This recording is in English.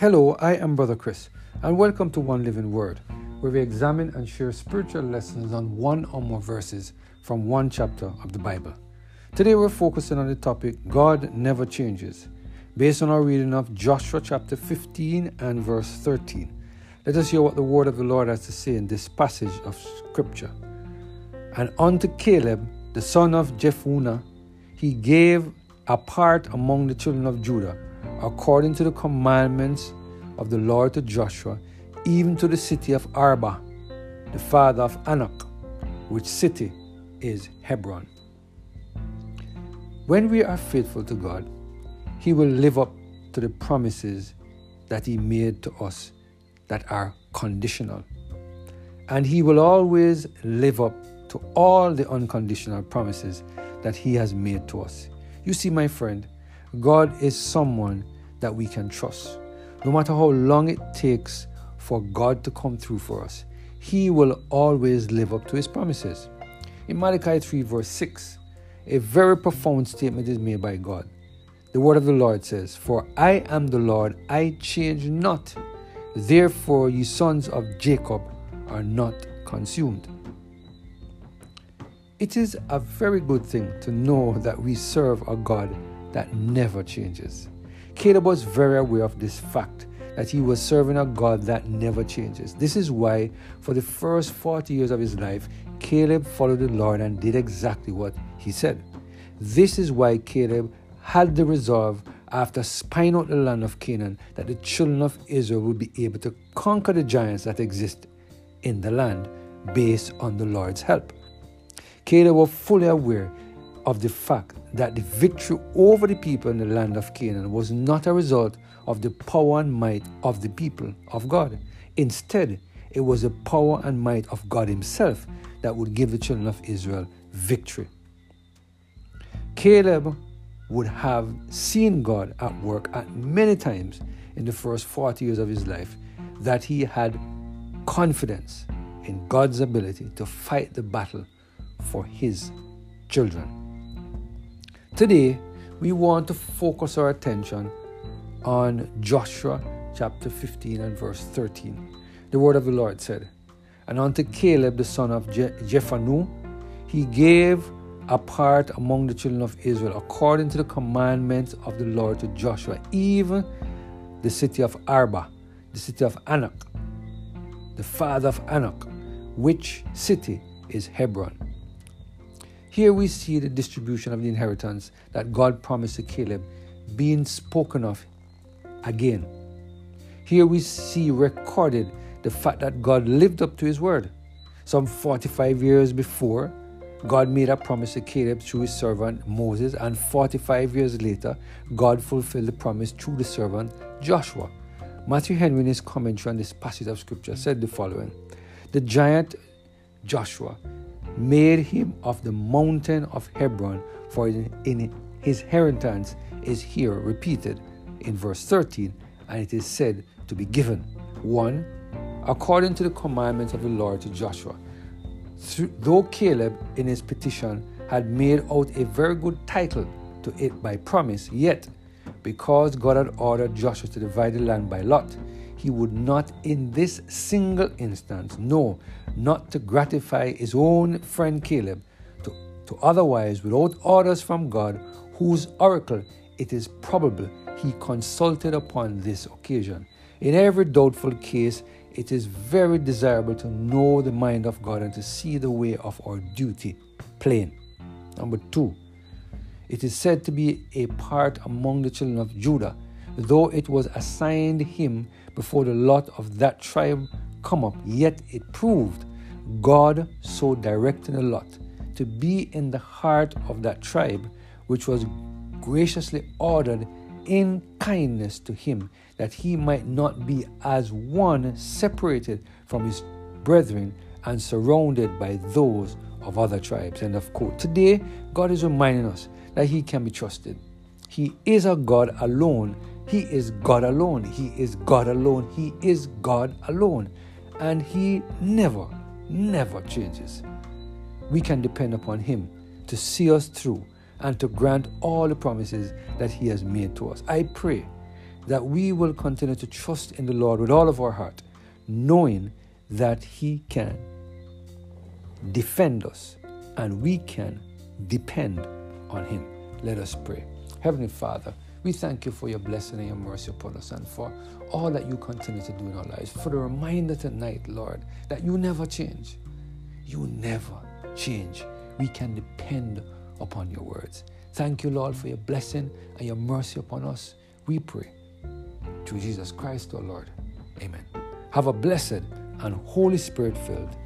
Hello, I am Brother Chris, and welcome to One Living Word, where we examine and share spiritual lessons on one or more verses from one chapter of the Bible. Today we're focusing on the topic God Never Changes, based on our reading of Joshua chapter 15 and verse 13. Let us hear what the word of the Lord has to say in this passage of Scripture. And unto Caleb, the son of Jephunneh, he gave a part among the children of Judah according to the commandments of the Lord to Joshua, even to the city of Arba, the father of Anak, which city is Hebron. When we are faithful to God, He will live up to the promises that He made to us that are conditional. And He will always live up to all the unconditional promises that He has made to us. You see, my friend, God is someone that we can trust. No matter how long it takes for God to come through for us, He will always live up to His promises. In Malachi 3, verse 6, a very profound statement is made by God. The word of the Lord says, For I am the Lord, I change not. Therefore, ye sons of Jacob are not consumed. It is a very good thing to know that we serve a God that never changes. Caleb was very aware of this fact that he was serving a God that never changes. This is why, for the first 40 years of his life, Caleb followed the Lord and did exactly what he said. This is why Caleb had the resolve, after spying out the land of Canaan, that the children of Israel would be able to conquer the giants that exist in the land based on the Lord's help. Caleb was fully aware of the fact that the victory over the people in the land of Canaan was not a result of the power and might of the people of God. Instead, it was the power and might of God Himself that would give the children of Israel victory. Caleb would have seen God at work at many times in the first 40 years of his life, that he had confidence in God's ability to fight the battle for his children. Today, we want to focus our attention on Joshua chapter 15 and verse 13. The word of the Lord said, And unto Caleb the son of Je- he gave a part among the children of Israel according to the commandments of the Lord to Joshua, even the city of Arba, the city of Anak, the father of Anak, which city is Hebron. Here we see the distribution of the inheritance that God promised to Caleb being spoken of again. Here we see recorded the fact that God lived up to his word. Some 45 years before, God made a promise to Caleb through his servant Moses, and 45 years later, God fulfilled the promise through the servant Joshua. Matthew Henry, in his commentary on this passage of scripture, said the following The giant Joshua made him of the mountain of Hebron, for in his inheritance is here repeated in verse 13, and it is said to be given. 1. According to the commandments of the Lord to Joshua. Though Caleb, in his petition, had made out a very good title to it by promise, yet, because God had ordered Joshua to divide the land by lot, he would not in this single instance, no, not to gratify his own friend Caleb, to, to otherwise, without orders from God, whose oracle it is probable he consulted upon this occasion. In every doubtful case, it is very desirable to know the mind of God and to see the way of our duty plain. Number two, it is said to be a part among the children of Judah though it was assigned him before the lot of that tribe come up, yet it proved God so directed lot to be in the heart of that tribe, which was graciously ordered in kindness to him, that he might not be as one separated from his brethren and surrounded by those of other tribes. End of quote. Today, God is reminding us that he can be trusted. He is a God alone he is God alone. He is God alone. He is God alone. And He never, never changes. We can depend upon Him to see us through and to grant all the promises that He has made to us. I pray that we will continue to trust in the Lord with all of our heart, knowing that He can defend us and we can depend on Him. Let us pray. Heavenly Father, we thank you for your blessing and your mercy upon us and for all that you continue to do in our lives. For the reminder tonight, Lord, that you never change. You never change. We can depend upon your words. Thank you, Lord, for your blessing and your mercy upon us. We pray. Through Jesus Christ, our Lord. Amen. Have a blessed and Holy Spirit filled